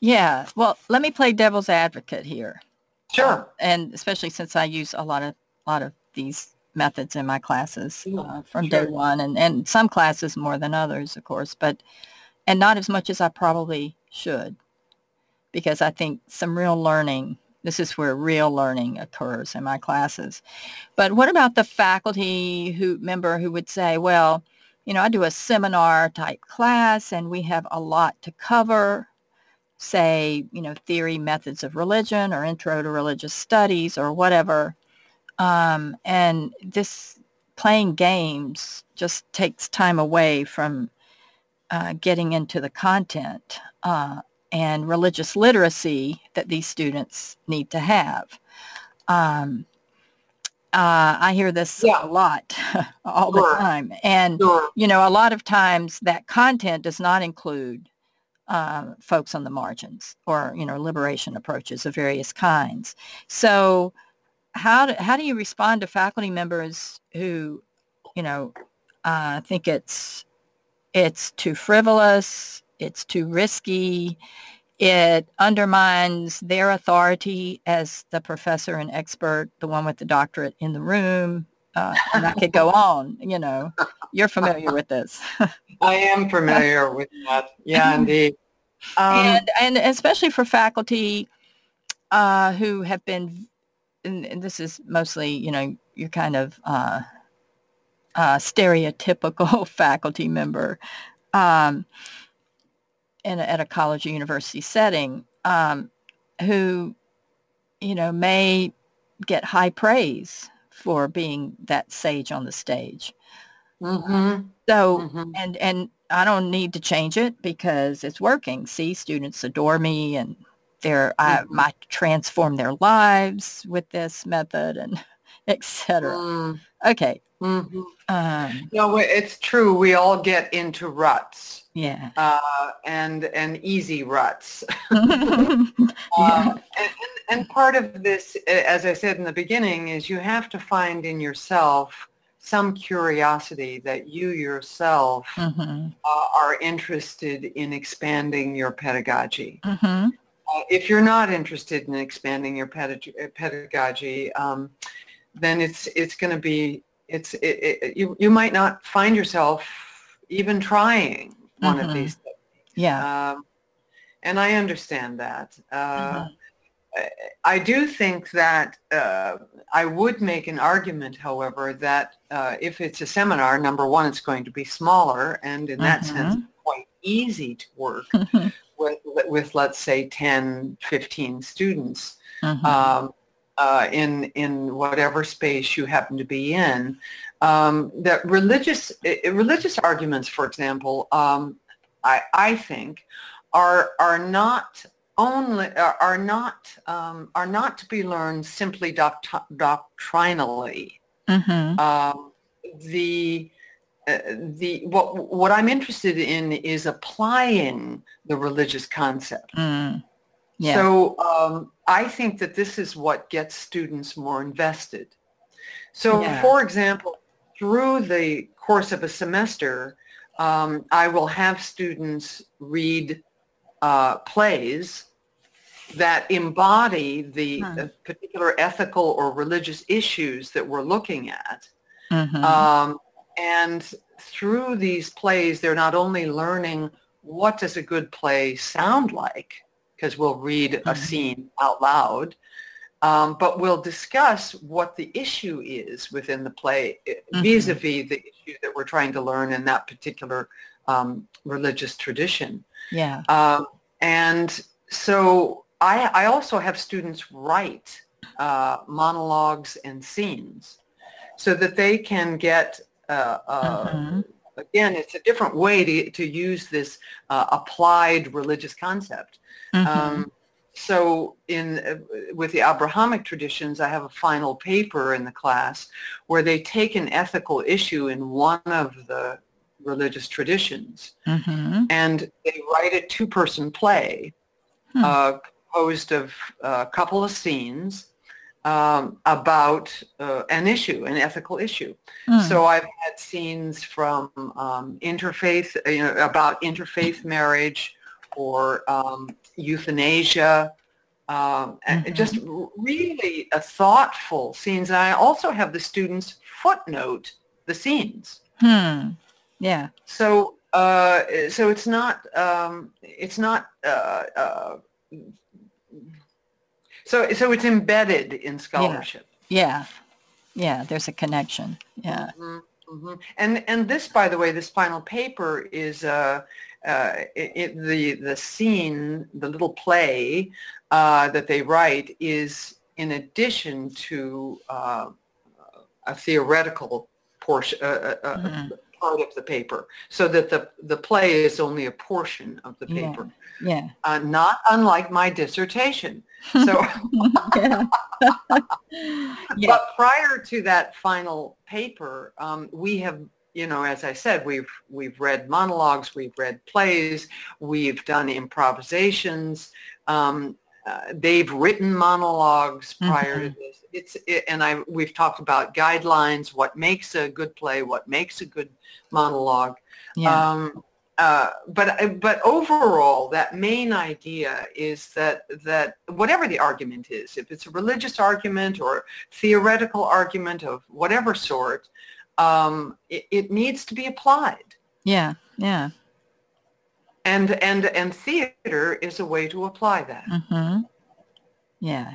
Yeah. Well, let me play devil's advocate here. Sure. and especially since I use a lot of lot of these methods in my classes uh, from sure. day one, and and some classes more than others, of course, but and not as much as I probably should, because I think some real learning. This is where real learning occurs in my classes. But what about the faculty who member who would say, well, you know, I do a seminar type class and we have a lot to cover say, you know, theory, methods of religion or intro to religious studies or whatever. Um, and this playing games just takes time away from uh, getting into the content uh, and religious literacy that these students need to have. Um, uh, I hear this Yeah. a lot all the time. And Sure. you know, a lot of times that content does not include uh, folks on the margins or, you know, liberation approaches of various kinds. So how do, how do you respond to faculty members who, you know, uh, think it's it's too frivolous, it's too risky, it undermines their authority as the professor and expert, the one with the doctorate in the room, uh, and I could go on. You know, you're familiar with this. I am familiar with that. Yeah, indeed. Um, and and especially for faculty uh, who have been, and, and this is mostly, you know, you're kind of uh, uh, stereotypical faculty member um, in a, at a college or university setting um, who, you know, may get high praise for being that sage on the stage. mhm, So mhm. and and I don't need to change it because it's working. See, students adore me, and they're I, Mhm. I transform their lives with this method, and etc. Mm, Okay. mhm. Um, No, it's true. We all get into ruts yeah. uh, and and easy ruts. yeah. Um, and, and, part of this, as I said in the beginning, is you have to find in yourself some curiosity that you yourself Mhm. uh, are interested in expanding your pedagogy. Mhm. Uh, if you're not interested in expanding your pedag- pedagogy, um, then it's it's going to be it's it, it, you you might not find yourself even trying one Mhm. of these things. Yeah. Um, and I understand that. Uh, Mhm. I- do think that uh, I would make an argument, however, that uh, if it's a seminar, number one, it's going to be smaller, and in that sense, quite easy to work with, with let's say, 10, 15 students Mhm. um, uh, in in whatever space you happen to be in. Um, that religious religious arguments, for example, um, I, I think are are not only are, not um, are not to be learned simply doct- doctrinally. Mhm. Um, the uh, the what what I'm interested in is applying the religious concept. Mm. Yeah. So um, I think that this is what gets students more invested. So Yeah. for example, through the course of a semester, um, I will have students read uh, plays that embody the Hmm. uh, particular ethical or religious issues that we're looking at. Mhm. Um, and through these plays, they're not only learning what does a good play sound like, because we'll read a scene out loud, um, but we'll discuss what the issue is within the play eh, Mhm. vis-a-vis the issue that we're trying to learn in that particular um, religious tradition. yeah. Um, and so I, I also have students write uh, monologues and scenes so that they can get, uh, uh, Mhm. Again, it's a different way to, to use this uh, applied religious concept. Mhm. Um, so in uh, with the Abrahamic traditions, I have a final paper in the class where they take an ethical issue in one of the religious traditions Mhm. and they write a two-person play Hmm. uh, composed of a couple of scenes um, about uh, an issue, an ethical issue. Mm. So I've had scenes from um, interfaith, you know, about interfaith marriage or um, euthanasia, um, mm-hmm. just really a thoughtful scenes. And I also have the students footnote the scenes. Hmm. Yeah. So uh, so it's not um, it's not uh, uh, so so it's embedded in scholarship. Yeah. yeah. yeah. There's a connection. Yeah. Mm-hmm. Mm-hmm. And and this, by the way, this final paper is uh, uh, it, it, the the scene, the little play uh, that they write is in addition to uh, a theoretical portion, uh, uh, mm-hmm. part of the paper, so that the the play is only a portion of the paper. Yeah. yeah. not unlike my dissertation. So, but prior to that final paper, um, we have, you know, as I said, we've we've read monologues, we've read plays, we've done improvisations. Um, uh, they've written monologues prior mm-hmm. to this. It's it, and I we've talked about guidelines, what makes a good play, what makes a good monologue. Yeah. Um, uh, but but overall, that main idea is that that whatever the argument is, if it's a religious argument or theoretical argument of whatever sort, um, it, it, needs to be applied. Yeah, yeah. And and and theater is a way to apply that. Mm-hmm. Yeah.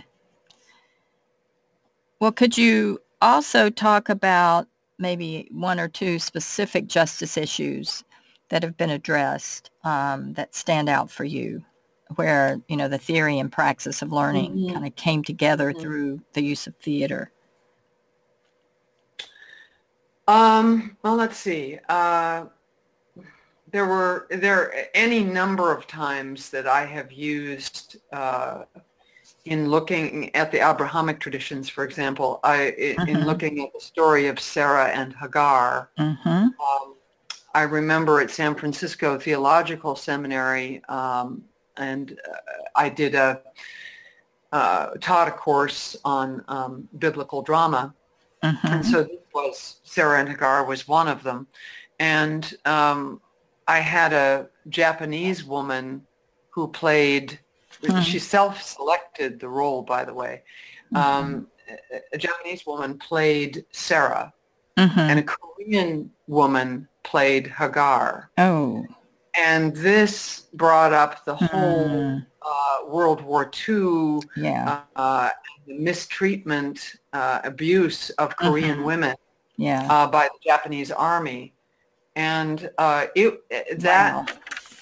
Well, could you also talk about maybe one or two specific justice issues that have been addressed um, that stand out for you where you know the theory and praxis of learning mm-hmm. kind of came together mm-hmm. through the use of theater um, well let's see uh, there were there any number of times that i have used uh, in looking at the abrahamic traditions for example I, mm-hmm. in looking at the story of sarah and hagar mm-hmm. um, I remember at San Francisco Theological Seminary, um, and uh, I did a uh, taught a course on um, biblical drama, mm-hmm. and so this was Sarah and Hagar was one of them, and um, I had a Japanese woman who played. Mm-hmm. She self-selected the role, by the way. Mm-hmm. Um, a Japanese woman played Sarah, mm-hmm. and a Korean woman played Hagar. Oh. And this brought up the whole mm. uh, World War II yeah. uh, mistreatment, uh, abuse of Korean mm-hmm. women yeah. Uh, by the Japanese army. And uh, it that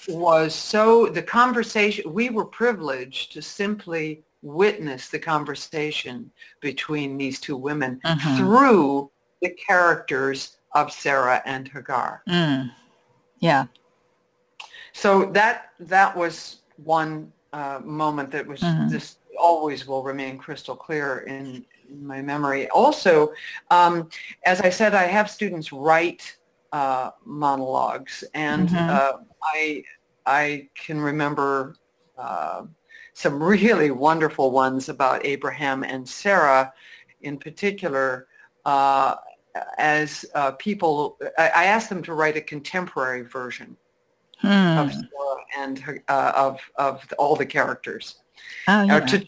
wow. was so, the conversation, we were privileged to simply witness the conversation between these two women mm-hmm. through the characters of Sarah and Hagar. Mm. Yeah. So that that was one uh, moment that was mm-hmm. just always will remain crystal clear in, in my memory. Also, um, as I said, I have students write uh, monologues, and mm-hmm. uh, I I can remember uh, some really wonderful ones about Abraham and Sarah, in particular. As uh, people, I, I, asked them to write a contemporary version hmm. of and uh, of of all the characters, oh, yeah. or to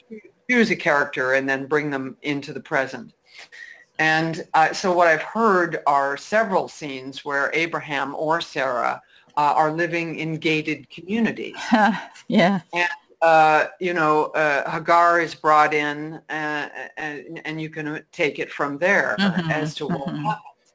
choose a character and then bring them into the present. And uh, so what I've heard are several scenes where Abraham or Sarah uh, are living in gated communities. yeah. And uh, you know, uh, Hagar is brought in, uh, and, and you can take it from there mm-hmm. as to what mm-hmm. happens.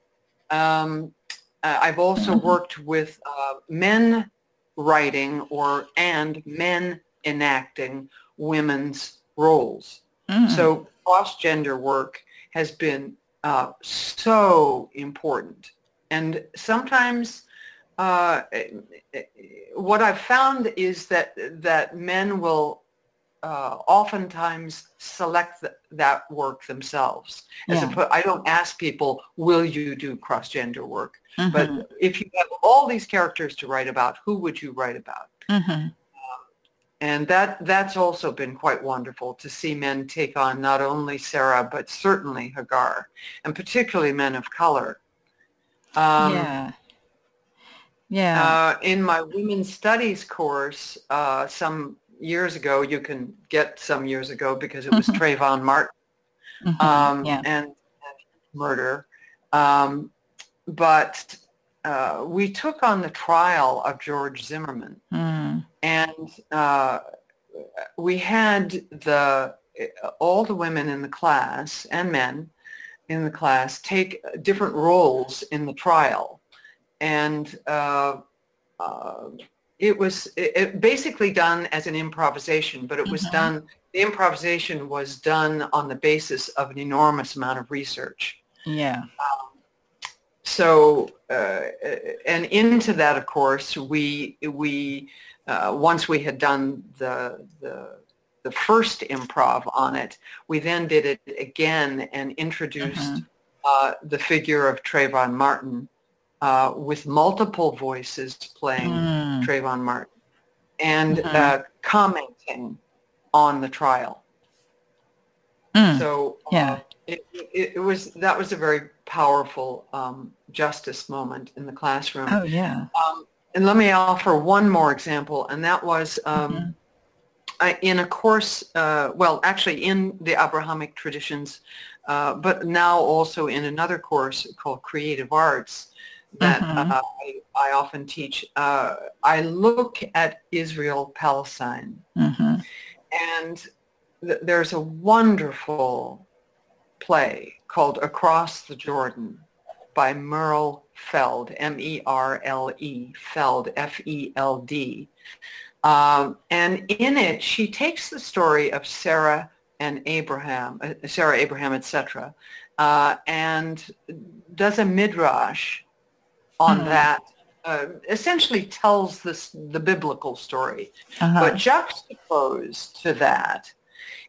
Um, uh, I've also mm-hmm. worked with uh, men writing or and men enacting women's roles. Mm. So cross-gender work has been so important, and sometimes uh, what I've found is that that men will uh, oftentimes select th- that work themselves. As yeah. I don't ask people, "Will you do cross-gender work?" Mm-hmm. But if you have all these characters to write about, who would you write about? Mm-hmm. Um, and that that's also been quite wonderful to see men take on not only Sarah but certainly Hagar, and particularly men of color. Um, yeah Yeah. Uh, in my women's studies course, uh, some years ago, you can get some years ago because it was Trayvon Martin Mhm. um, yeah. and, and murder. Um, but uh, we took on the trial of George Zimmerman, Mm. and uh, we had the all the women in the class and men in the class take different roles in the trial, and uh, uh, it was it, it basically done as an improvisation, but it was Mhm. done. The improvisation was done on the basis of an enormous amount of research. Yeah. So, uh, and into that, of course, we we uh, once we had done the the the first improv on it, we then did it again and introduced Mhm. uh, the figure of Trayvon Martin uh, with multiple voices playing Mm. Trayvon Martin and Mhm. uh, commenting on the trial. Mm. So uh, Yeah. it, it, it was that was a very powerful um, justice moment in the classroom. Oh yeah. Um, and let me offer one more example, and that was um, Mhm. I, in a course, uh, well, actually in the Abrahamic traditions, uh, but now also in another course called Creative Arts that Mhm. uh, I, I often teach. Uh, I look at Israel Palestine, Mhm. and th- there's a wonderful play called Across the Jordan by Merle Feld, M-E-R-L-E, Feld, F-E-L-D. Um, and in it, she takes the story of Sarah and Abraham, uh, Sarah, Abraham, etc., uh, and does a midrash on Hmm. that. Uh, essentially tells this the biblical story, Uh-huh. but juxtaposed to that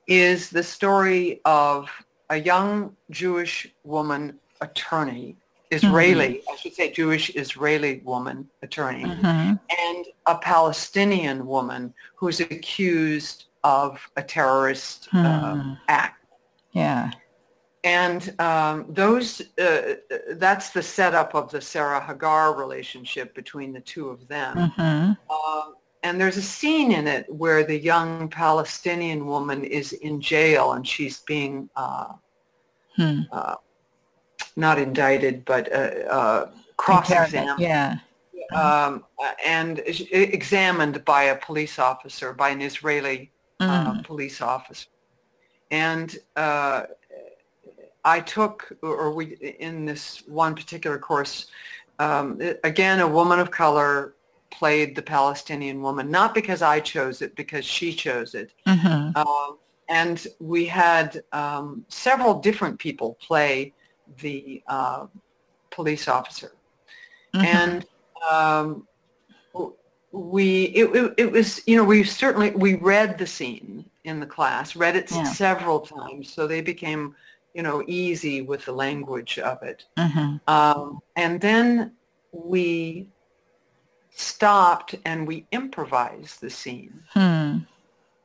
is the story of a young Jewish woman attorney, Israeli, I should say Jewish Israeli woman attorney, Mhm. and a Palestinian woman who's accused of a terrorist Hmm. act. Yeah. And um, those, uh, that's the setup of the Sarah Hagar relationship between the two of them. Mhm. Um, and there's a scene in it where the young Palestinian woman is in jail and she's being uh, Hmm. uh, not indicted but uh, uh, cross-examined Yeah. um, uh, and examined by a police officer, by an Israeli uh, Mm. police officer. And uh, I took, or we, in this one particular course, um, again, a woman of color played the Palestinian woman, not because I chose it, because she chose it. Mhm. Um, and we had um, several different people play the uh, police officer. Mhm. And um, we, it, it, it was, you know, we certainly, we read the scene in the class, read it Yeah. several times, so they became, you know, easy with the language of it. Mhm. Um, and then we stopped and we improvised the scene. Hmm.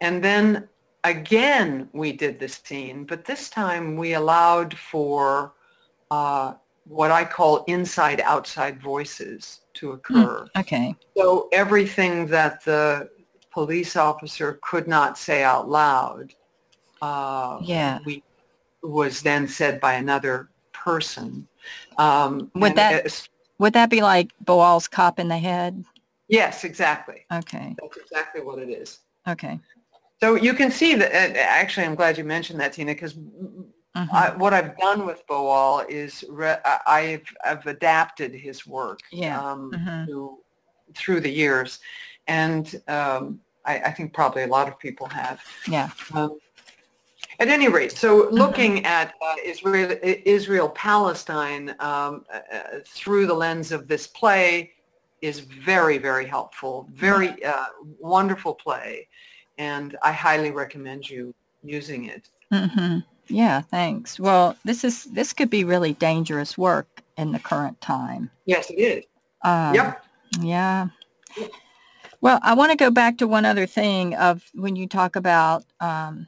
And then again, we did the scene, but this time we allowed for uh, what I call inside-outside voices to occur. Okay. So everything that the police officer could not say out loud uh, Yeah. we, was then said by another person. Um, Would that- Would that be like Boal's cop in the head? yes, exactly. Okay. That's exactly what it is. Okay. So you can see that, actually I'm glad you mentioned that, Tina, because Mhm. I, what I've done with Boal is re- I've, I've adapted his work Yeah. um, Mhm. through, through the years. And um, I, I think probably a lot of people have. Yeah. Um, at any rate, so looking at uh, Israel, Israel Palestine um, uh, through the lens of this play is very, very helpful. Very uh, wonderful play. And I highly recommend you using it. hmm Yeah, thanks. Well, this is this could be really dangerous work in the current time. Yes, it is. Um, Yep. Yeah. Well, I want to go back to one other thing of when you talk about um,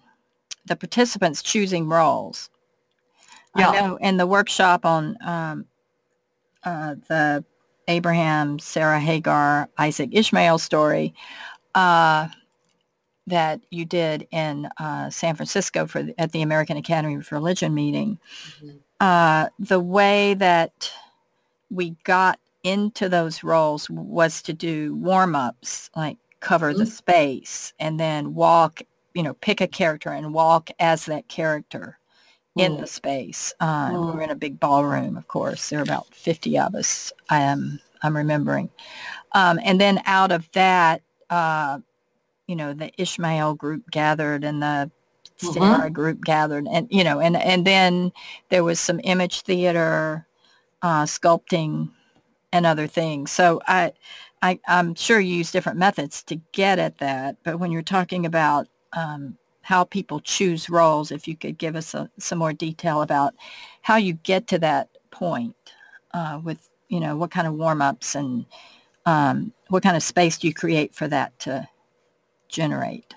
the participants choosing roles. Yeah. I know in the workshop on um, uh, the Abraham, Sarah Hagar, Isaac Ishmael story uh, that you did in uh, San Francisco for the, at the American Academy of Religion meeting. Mm-hmm. Uh, the way that we got into those roles was to do warm-ups, like cover mm-hmm. the space and then walk, you know, pick a character and walk as that character in mm. the space. Um, mm. We're in a big ballroom, of course. There were about 50 of us, I am, I'm remembering. Um, and then out of that, uh, you know, the Ishmael group gathered and the Sarah mm-hmm. group gathered and, you know, and, and then there was some image theater, uh, sculpting and other things. So I, I, I'm sure you use different methods to get at that. But when you're talking about um, how people choose roles, if you could give us a, some more detail about how you get to that point uh, with, you know, what kind of warm-ups and um, what kind of space do you create for that to generate?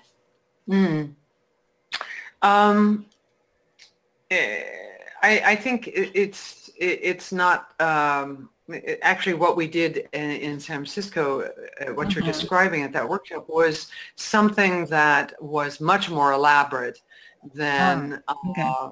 Mm. Um, eh, I, I think it's it's not um, actually what we did in, in San Francisco, uh, what mm-hmm. you're describing at that workshop was something that was much more elaborate than oh, okay. uh,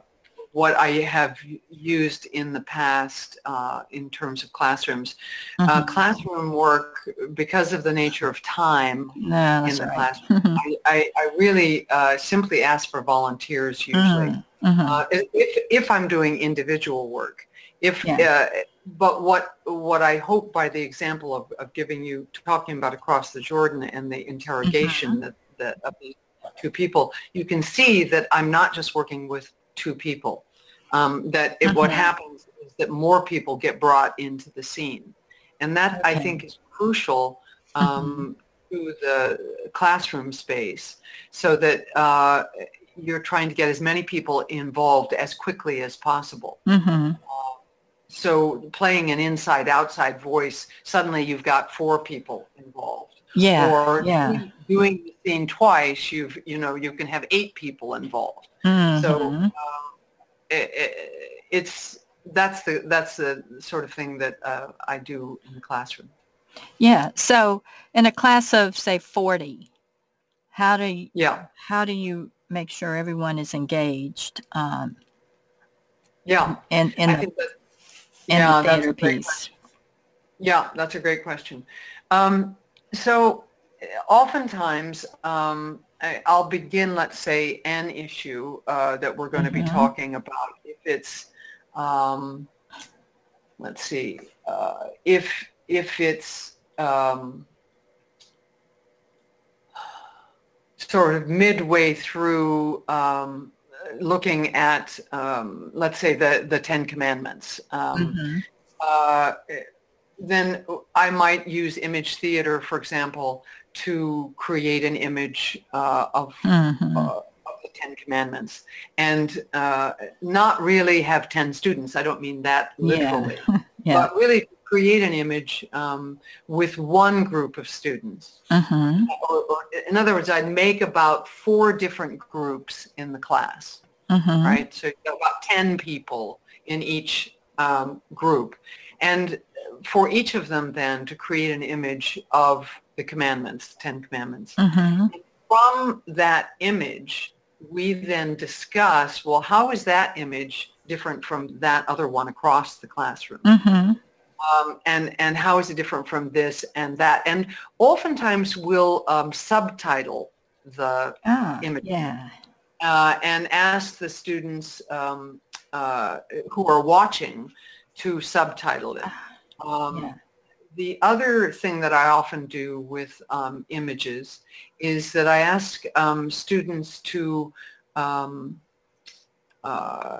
what I have used in the past uh, in terms of classrooms. Uh, mm-hmm. classroom work, because of the nature of time no, in the right. classroom, I, I, I, really uh, simply ask for volunteers usually. Mm-hmm. mm-hmm. if, if I'm doing individual work. If yeah but what what I hope by the example of, of giving you talking about across the Jordan and the interrogation mm-hmm. that, that of the two people, you can see that I'm not just working with two people. Um, that it, mm-hmm. what happens is that more people get brought into the scene, and that okay. I think is crucial um, mm-hmm. to the classroom space, so that uh, you're trying to get as many people involved as quickly as possible. Mm-hmm so playing an inside outside voice suddenly you've got four people involved. Yeah or yeah. doing the scene twice you've you know you can have eight people involved. Mm-hmm. so um, it, it, it's that's the that's the sort of thing that uh, i do in the classroom. Yeah so in a class of say 40 how do you yeah. how do you make sure everyone is engaged um, yeah. and, and I think that yeah, that's a great piece? Yeah, that's a great question. Um, so oftentimes um, I, will begin, let's say, an issue uh, that we're going to mm-hmm. be talking about. If it's, um, let's see, uh, if if it's um, sort of midway through um, looking at, um, let's say, the, the Ten Commandments, um, mm-hmm. uh, then I might use image theater, for example, to create an image uh, of, mm-hmm. uh, of, the Ten Commandments and uh, not really have 10 students. I don't mean that literally, yeah. yeah. but really create an image um, with one group of students. Mm-hmm. Or, or, in other words, I'd make about four different groups in the class, mm-hmm. right? So about 10 people in each um, group. And for each of them then to create an image of the commandments, 10 commandments. Mm-hmm. From that image, we then discuss, well, how is that image different from that other one across the classroom? Mm-hmm um, and and how is it different from this and that? And oftentimes we'll um, subtitle the ah, image. Yeah. Uh, and ask the students um, uh, who are watching to subtitle it. Ah, um, yeah. The other thing that I often do with um, images is that I ask um, students to um, uh,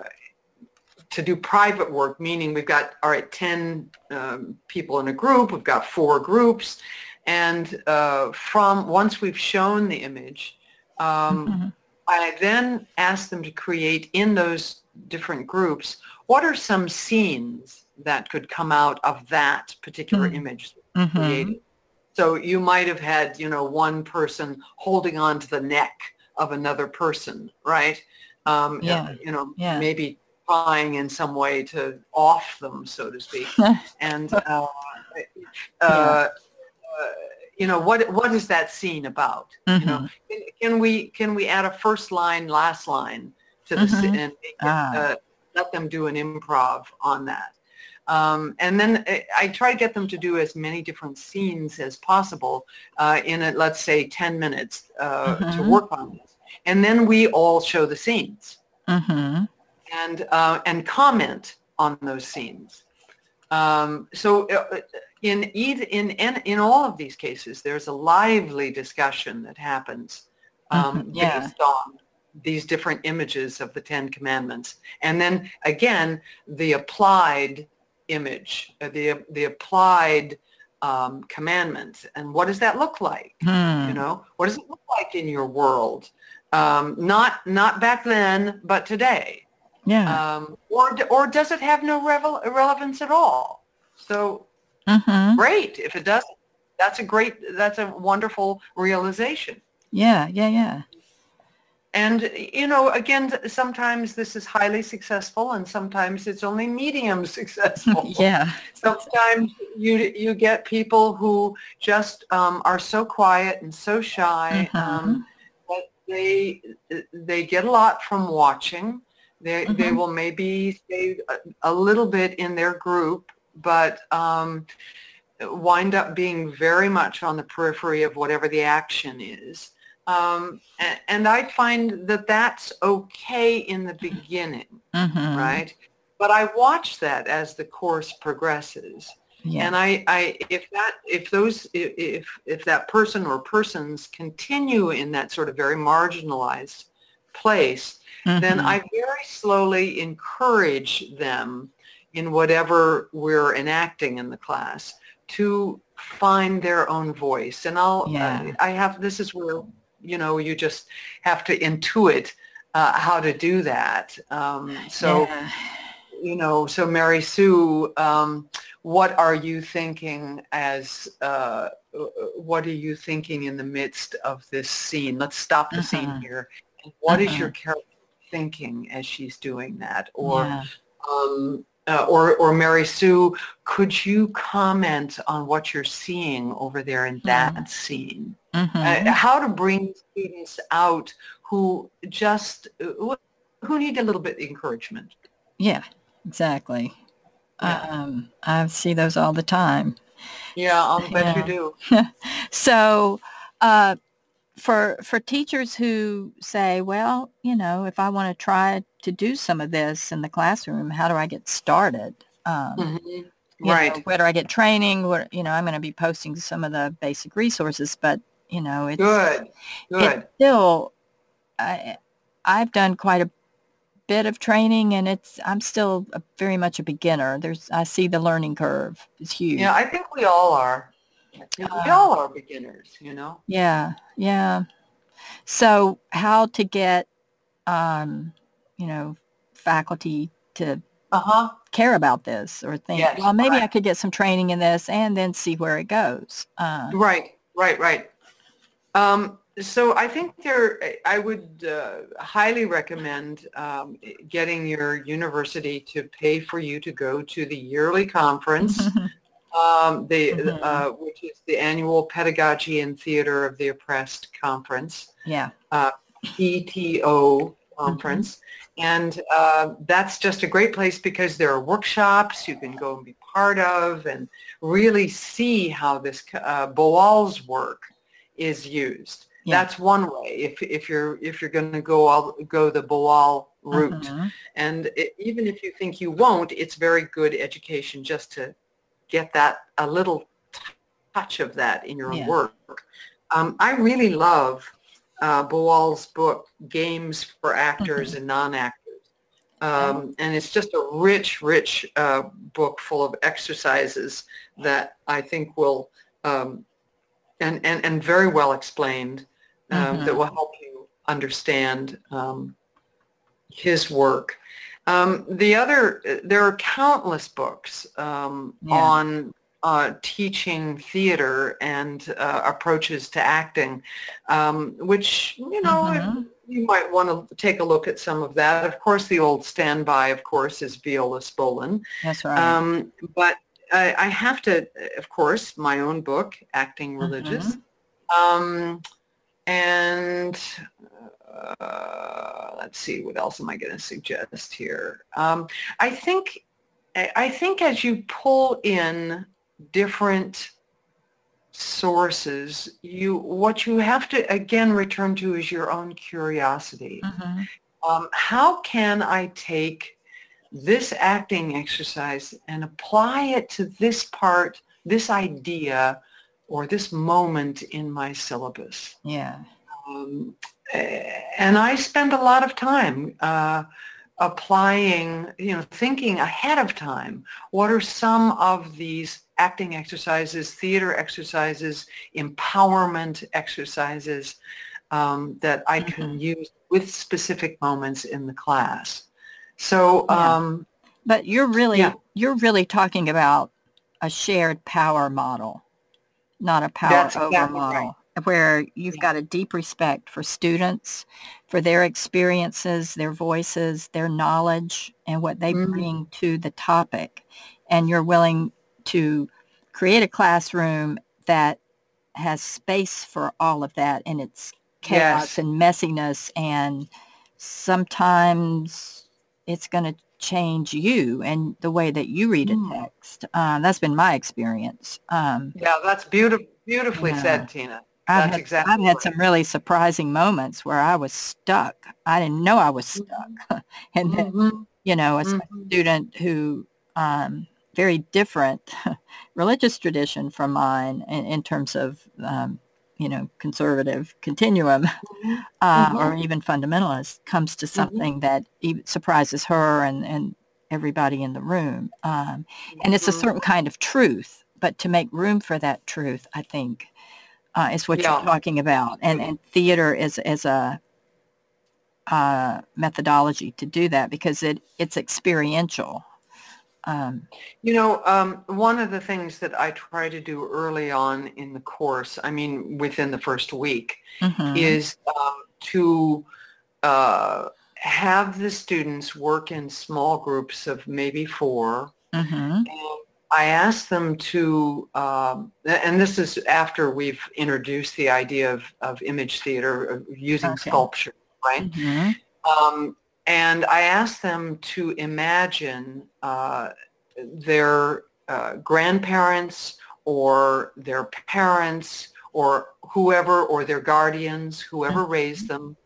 to do private work, meaning we've got, all right, 10 um, people in a group, we've got four groups, and uh, from once we've shown the image, um, mm-hmm. I then ask them to create in those different groups, what are some scenes that could come out of that particular mm-hmm. image mm-hmm. created? So you might have had, you know, one person holding on to the neck of another person, right? Um, yeah. You know, yeah. maybe trying in some way to off them, so to speak. and uh, uh, uh, you know what what is that scene about? Mm-hmm. You know, can, can, we can we add a first line, last line to the Mhm. scene and it, Ah. uh, let them do an improv on that? Um, and then I, I try to get them to do as many different scenes as possible uh, in a, let's say 10 minutes uh, to Mhm. work on this. And then we all show the scenes Mm-hmm. And uh, and comment on those scenes. Um, so uh, in in, in in all of these cases, there's a lively discussion that happens um, Mhm, yeah. based on these different images of the Ten Commandments, and then again the applied image, uh, the the applied um, commandment, and what does that look like? Hmm. You know, what does it look like in your world? Um, not not back then, but today Yeah. um, or or does it have no revel- relevance at all? So mm-hmm. great if it doesn't. That's a great. That's a wonderful realization. Yeah. Yeah. Yeah. And you know, again, sometimes this is highly successful, and sometimes it's only medium successful. yeah. Sometimes you you get people who just um, are so quiet and so shy. Um, but they they get a lot from watching. They they Mhm. will maybe stay a, a little bit in their group, but um, wind up being very much on the periphery of whatever the action is. Um, and, and I find that that's okay in the beginning, Mm-hmm. right? But I watch that as the course progresses. Yeah. And I, I, if that, if those, if, if that person or persons continue in that sort of very marginalized place, then Mhm. I very slowly encourage them in whatever we're enacting in the class to find their own voice. And I'll, Yeah. I, I have, this is where, you know, you just have to intuit uh, how to do that. Um, so, Yeah. you know, so Mary Sue, um, what are you thinking as, uh, uh, what are you thinking in the midst of this scene? Let's stop the scene Mhm. here. What is your character thinking as she's doing that? Or, yeah. um, uh, or, or Mary Sue, could you comment on what you're seeing over there in that scene? Mhm. uh, how to bring students out who just uh, who need a little bit of encouragement. yeah. Exactly. Yeah. Um, I see those all the time. Yeah, I'll bet Yeah. you do. So, uh, for for teachers who say, well, you know, if I want to try to do some of this in the classroom, how do I get started? Um, Mhm. you know, Right. where do I get training? Where, you know, I'm going to be posting some of the basic resources, but you know, it's Good. Good. it's still, I, I've done quite a bit of training and it's, I'm still a, very much a beginner. There's, I see the learning curve is huge. Yeah, I think we all are. We Uh, all are beginners, you know. Yeah, yeah. So how to get, um, you know, faculty to Uh huh. care about this or think, Yes, well, maybe I could get some training in this and then see where it goes. Uh, Right. Right. Right. Um, so I think there, I would uh, highly recommend um, getting your university to pay for you to go to the yearly conference. um, the, Mhm. uh, which is the annual Pedagogy and Theater of the Oppressed Conference, yeah. PTO conference. And uh, that's just a great place because there are workshops you can go and be part of and really see how this uh, Boal's work is used. Yeah. That's one way if, if you're if you're going to go all, go the Boal route. Mhm. And it, even if you think you won't, it's very good education just to get that a little touch of that in your Yeah. work. Um, I really love uh, Boal's book, Games for Actors Mhm. and Non-Actors. Um, and it's just a rich, rich uh, book full of exercises that I think will, um, and, and, and very well explained, um, Mhm. that will help you understand um, his work. Um, the other, there are countless books um, Yeah. on uh, teaching theater and uh, approaches to acting, um, which, you know, Mhm. you might want to take a look at some of that. Of course, the old standby, of course, is Viola Spolin. That's right. Um, but I, I, have to, of course, my own book, Acting Religious. Mm-hmm. Um, and let's see, what else am I going to suggest here? Um, I think, I think as you pull in different sources, you what you have to again return to is your own curiosity. Mm-hmm. Um, how can I take this acting exercise and apply it to this part, this idea, or this moment in my syllabus? Yeah. Um, and I spend a lot of time uh, applying, you know, thinking ahead of time. What are some of these acting exercises, theater exercises, empowerment exercises um, that I mm-hmm. can use with specific moments in the class. So, yeah. um, but you're really yeah. you're really talking about a shared power model, not a power That's over exactly model. Right where you've got a deep respect for students, for their experiences, their voices, their knowledge, and what they mm-hmm. bring to the topic. And you're willing to create a classroom that has space for all of that and its chaos yes. and messiness and sometimes it's going to change you and the way that you read a mm. text. Um, that's been my experience. Um, yeah, that's beautiful, beautifully yeah. said, Tina. I've That's had, exactly I've had some really surprising moments where I was stuck. I didn't know I was stuck. and then, mm-hmm. you know, as mm-hmm. a student who um, very different religious tradition from mine in, in terms of, um, you know, conservative continuum mm-hmm. uh, or mm-hmm. even fundamentalist comes to mm-hmm. something that surprises her and, and everybody in the room. Um, and it's a mm-hmm. certain kind of truth. But to make room for that truth, I think uh, is what yeah. you're talking about, and and theater is is a uh, methodology to do that because it it's experiential. Um, you know, um, one of the things that I try to do early on in the course, I mean, within the first week, mm-hmm. is um, to uh, have the students work in small groups of maybe 4 mm-hmm. and I asked them to, um, and this is after we've introduced the idea of, of image theater, using okay. sculpture, right? Mm-hmm. Um, and I asked them to imagine uh, their uh, grandparents or their parents or whoever or their guardians, whoever mm-hmm. raised them,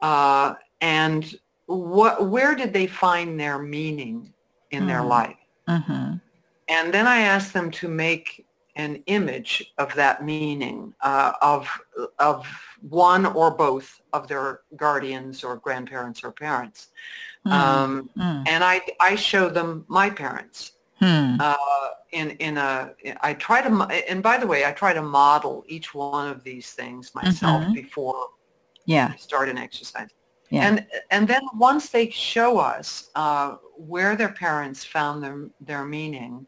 uh, and what, where did they find their meaning in mm-hmm. their life? And then I asked them to make an image of that meaning uh, of of one or both of their guardians or grandparents or parents. Mm. Um, mm. And I I show them my parents. Hmm. Uh, in in a I try to and by the way I try to model each one of these things myself mm-hmm. before yeah I start an exercise. Yeah. And and then once they show us uh, where their parents found their their meaning,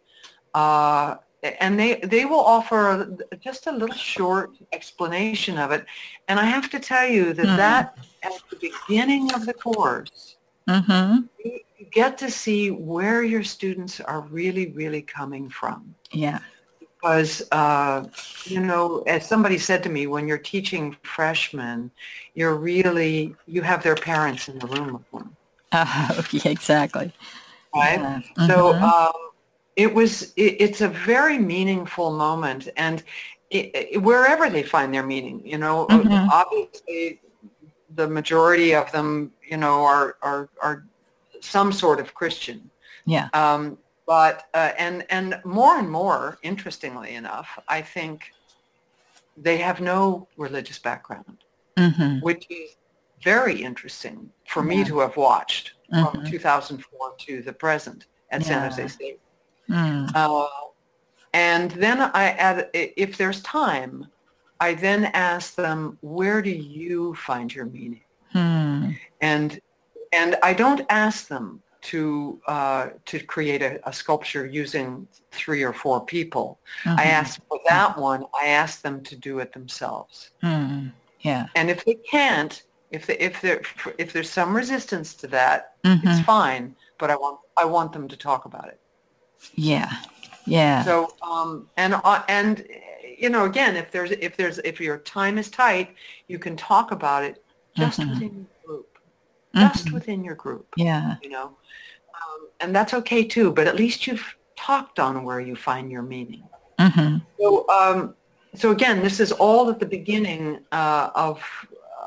uh, and they, they will offer just a little short explanation of it. And I have to tell you that mm-hmm. that at the beginning of the course, mm-hmm. you get to see where your students are really, really coming from. Yeah. Because, uh, you know, as somebody said to me, when you're teaching freshmen, you're really, you have their parents in the room with them. Uh, yeah, exactly. Right? Yeah. Mm-hmm. So, um, it was it, it's a very meaningful moment and it, it, wherever they find their meaning you know mm-hmm. obviously the majority of them you know are are are some sort of christian yeah um, but uh, and and more and more interestingly enough i think they have no religious background mm-hmm. which is very interesting for yeah. me to have watched mm-hmm. from 2004 to the present at yeah. san jose state Mm. Uh, and then I add, if there's time, I then ask them, where do you find your meaning? Mm. And and I don't ask them to uh, to create a, a, sculpture using three or four people. Mm-hmm. I ask for that one. I ask them to do it themselves. Mm. Yeah. And if they can't, if they, if there if there's some resistance to that, mm-hmm. it's fine. But I want I want them to talk about it. Yeah. Yeah. So um, and uh, and you know again if there's if there's if your time is tight, you can talk about it just Mhm. within your group, just Mhm. within your group. Yeah. You know, um, and that's okay too. But at least you've talked on where you find your meaning. hmm So, um, so again, this is all at the beginning uh, of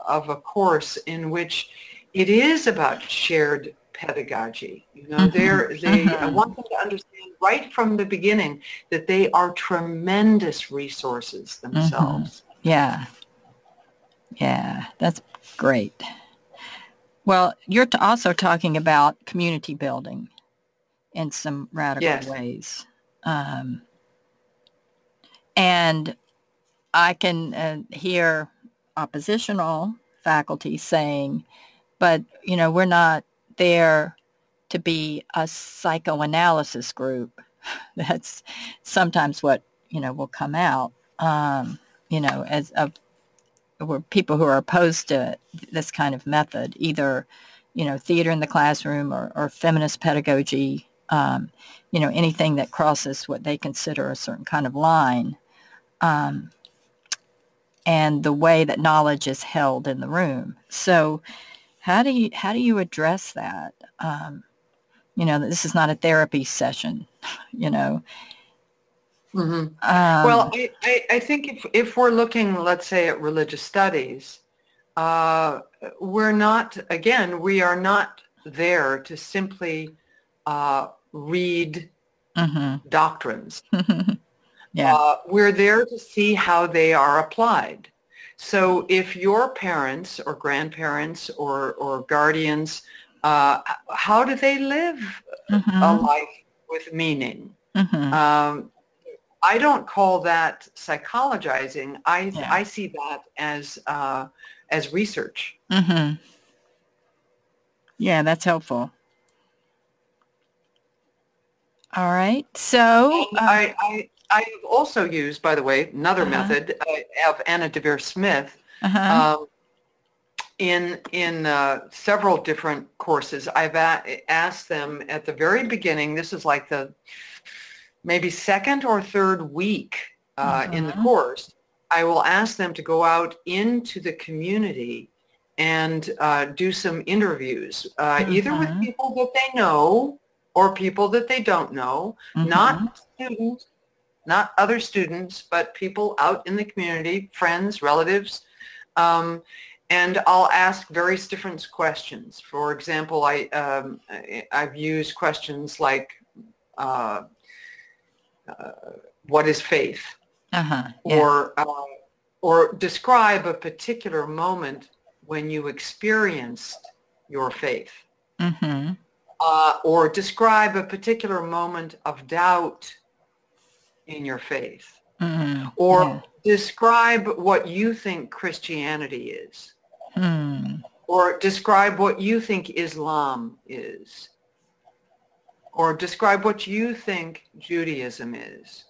of a course in which it is about shared pedagogy. You know, Mhm, they're, they I mhm. want them to understand right from the beginning that they are tremendous resources themselves. Yeah. Yeah. That's great. Well, you're t- also talking about community building in some radical Yes. ways. Um, and I can uh, hear oppositional faculty saying, but, you know, we're not there to be a psychoanalysis group. That's sometimes what, you know, will come out, um, you know, as of were people who are opposed to this kind of method, either, you know, theater in the classroom or, or feminist pedagogy, um, you know, anything that crosses what they consider a certain kind of line. Um, and the way that knowledge is held in the room. So how do you, how do you address that? Um, you know, this is not a therapy session, you know. hmm Um, well, I, I, I think if, if we're looking, let's say, at religious studies, uh, we're not, again, we are not there to simply uh, read mhm. doctrines. yeah. Uh, we're there to see how they are applied. So if your parents or grandparents or, or guardians, uh, how do they live a Mhm. life with meaning? Mhm. Um, I don't call that psychologizing. I, Yeah. I see that as, uh, as research. hmm Yeah, that's helpful. All right. So, uh, I, I, I've also used, by the way, another Uh-huh. method uh, of Anna Deavere Smith uh-huh. um, in in uh, several different courses. I've a- asked them at the very beginning. This is like the maybe second or third week uh, in the course. I will ask them to go out into the community and uh, do some interviews, uh, either with Mhm. people that they know or people that they don't know, not students, not other students, but people out in the community, friends, relatives. Um, and I'll ask various different questions. For example, I, um, I- I've used questions like, uh, uh, what is faith? uh-huh. Yeah. Or, uh, or describe a particular moment when you experienced your faith. hmm Uh, or describe a particular moment of doubt in your faith. hmm Or Yeah. describe what you think Christianity is. Hmm. Or describe what you think Islam is. Or describe what you think Judaism is.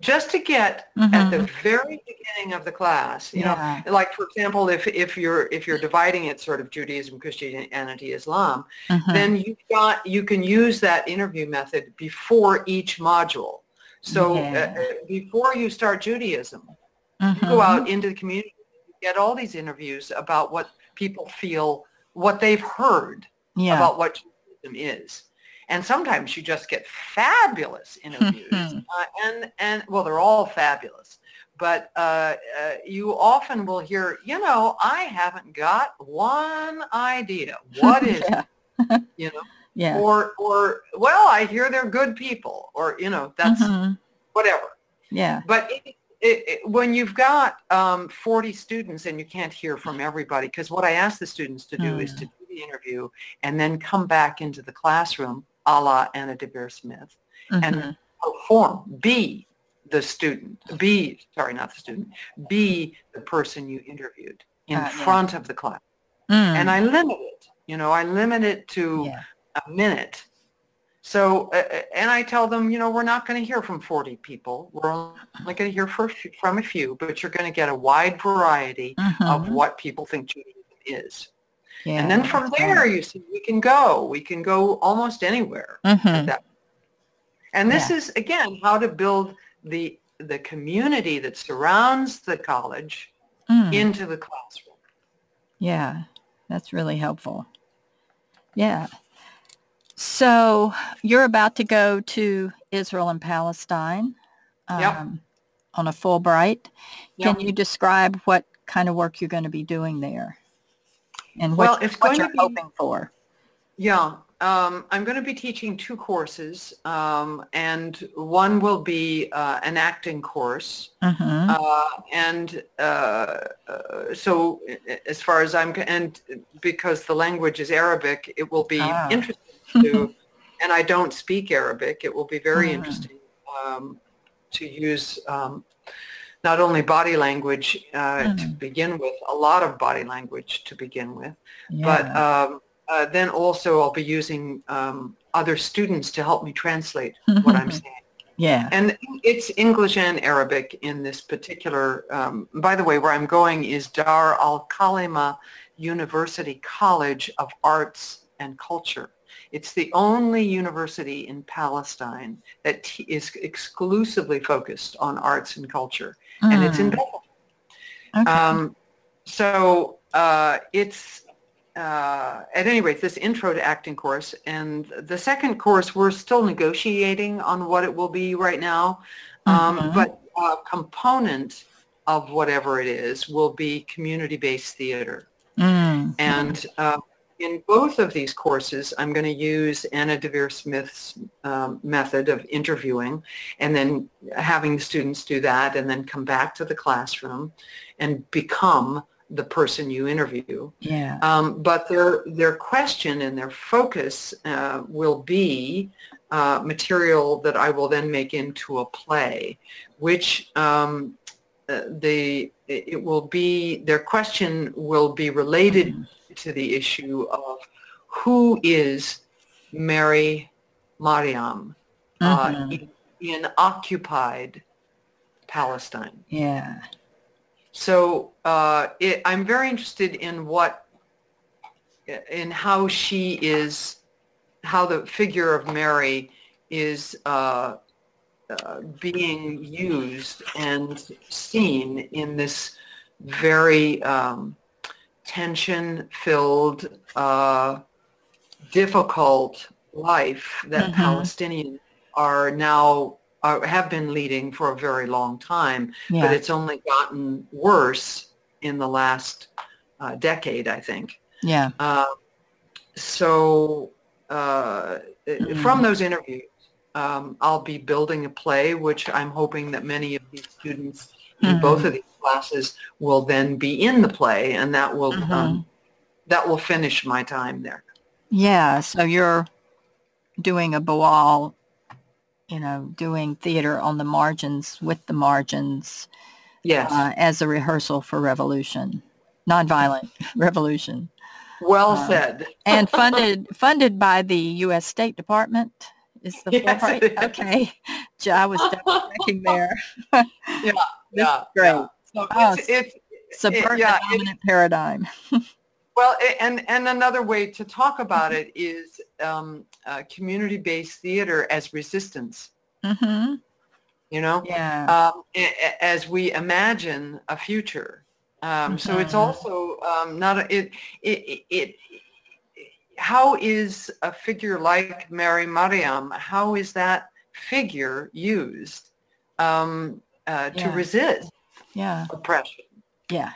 Just to get at the very beginning of the class, you Yeah. know, like for example, if, if you're if you're dividing it sort of Judaism, Christianity, Islam, Mhm. then you got you can use that interview method before each module. So uh, Yeah. uh, before you start Judaism, you Mhm. go out into the community, get all these interviews about what people feel, what they've heard Yeah. about what Judaism is. And sometimes you just get fabulous interviews, uh, and and well, they're all fabulous. But uh, uh, you often will hear, you know, I haven't got one idea. What is it? yeah. You know, Yeah. or or well, I hear they're good people, or you know, that's Mhm. whatever. Yeah. But it, it, it, when you've got um, 40 students and you can't hear from everybody, because what I ask the students to do is to do the interview and then come back into the classroom, a la Anna Deavere Smith, Mhm. and perform, be the student, be, sorry, not the student, be the person you interviewed in Uh, yeah. front of the class. Mm. And I limit it, you know, I limit it to yeah. A minute. So, uh, and I tell them, you know, we're not going to hear from 40 people. We're only going to hear for, from a few, but you're going to get a wide variety of Mhm. what people think Judaism is. yeah. and then from there, you see, we can go. We can go almost anywhere. Mhm. That- And this Yeah. is again how to build the the community that surrounds the college Mm. into the classroom. Yeah, that's really helpful. Yeah. So you're about to go to Israel and Palestine Yep. um, on a Fulbright. Yep. Can you describe what kind of work you're going to be doing there? And Well, what, it's what going you're be- hoping for? Yeah, um, I'm going to be teaching two courses, um, and one will be uh, an acting course, hmm uh, and uh, uh, so as far as I'm, and because the language is Arabic, it will be Ah. interesting to, and I don't speak Arabic, it will be very Mm. interesting um, to use um, not only body language uh, to Mhm. begin with, a lot of body language to begin with, yeah. but um, uh, then also I'll be using um, other students to help me translate what I'm saying. yeah. And it's English and Arabic in this particular, um, by the way, where I'm going is Dar al-Kalima University College of Arts and Culture. It's the only university in Palestine that t- is exclusively focused on arts and culture. And it's in Mm. Bethlehem. Okay. Um, so uh, it's uh, at any rate this intro to acting course, and the second course we're still negotiating on what it will be right now, um, Mhm. but a component of whatever it is will be community-based theater. Mm. And uh, in both of these courses, I'm going to use Anna Deavere Smith's um, method of interviewing and then having the students do that and then come back to the classroom and become the person you interview. yeah. Um, but their, their question and their focus uh, will be uh, material that I will then make into a play, which um, uh, the it will be their question will be related Mhm. to the issue of who is Mary Mariam uh, Mhm. in, in occupied Palestine. Yeah. So uh, it, I'm very interested in what, in how she is, how the figure of Mary is uh, uh, being used and seen in this very um, tension-filled, uh, difficult life that Mhm. Palestinians are now are, have been leading for a very long time but it's only gotten worse in the last uh, decade, I think. Yeah. Uh, so uh, from those interviews, um, I'll be building a play, which I'm hoping that many of these students in Mhm. both of these classes will then be in the play, and that will um, that will finish my time there. Yeah, so you're doing a Boal, you know, doing theater on the margins with the margins Yes, uh, as a rehearsal for revolution, nonviolent revolution, well uh, said. and funded funded by the U.S. State Department. Is the Yes, it is. okay? I was checking there. yeah, great. yeah. So Oh, it's, it's Subvert yeah, the it- dominant paradigm. Well, and and another way to talk about it is um, uh, community-based theater as resistance. hmm You know, Yeah. um, as we imagine a future. Um, So it's Mhm. also um, not a, it, it it it. How is a figure like Mary Mariam? How is that figure used um, uh, to Yeah. resist yeah. oppression? Yeah.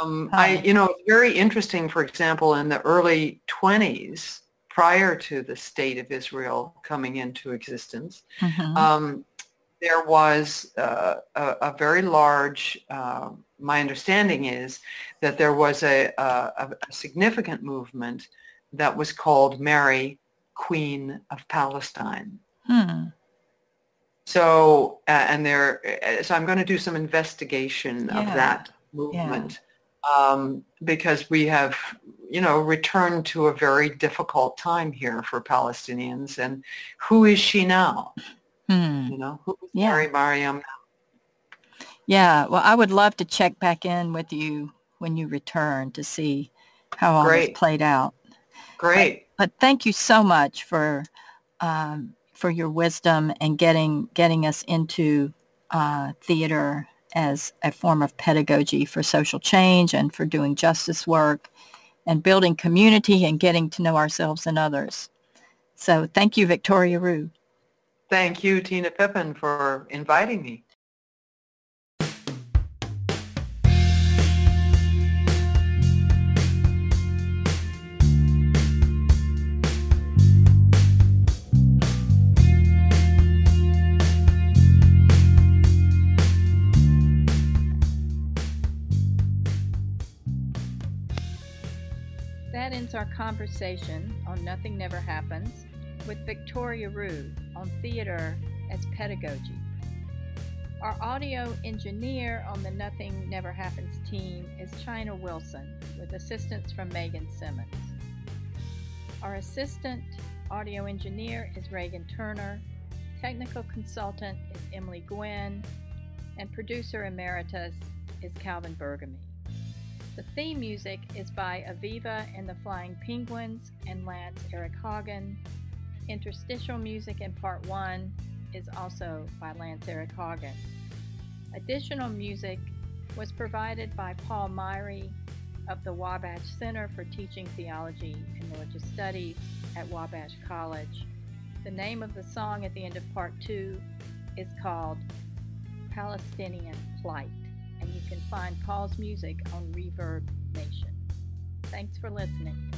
Um, I, you know, it's very interesting, for example, in the early 20s, prior to the state of Israel coming into existence, hmm um, there was uh, a, a very large, uh, my understanding is that there was a, a, a significant movement that was called Mary, Queen of Palestine. hmm. So, uh, and there, uh, so I'm going to do some investigation of that movement um, because we have, you know, returned to a very difficult time here for Palestinians. And who is she now? Hmm. You know, who is Yeah. Mary Mariam? Now? Yeah, well, I would love to check back in with you when you return to see how all Great. this played out. Great. But thank you so much for um, for your wisdom and getting getting us into uh, theater as a form of pedagogy for social change and for doing justice work and building community and getting to know ourselves and others. So thank you, Victoria Rue. Thank you, Tina Pippin, for inviting me. That ends our conversation on Nothing Never Happens with Victoria Rue on theater as pedagogy. Our audio engineer on the Nothing Never Happens team is China Wilson with assistance from Megan Simmons. Our assistant audio engineer is Reagan Turner, technical consultant is Emily Gwynn, and producer emeritus is Calvin Bergamy. The theme music is by Aviva and the Flying Penguins and Lance Eric Hagen. Interstitial music in part one is also by Lance Eric Hagen. Additional music was provided by Paul Myrie of the Wabash Center for Teaching Theology and Religious Studies at Wabash College. The name of the song at the end of part two is called Palestinian Plight and you can find Paul's music on Reverb Nation. Thanks for listening.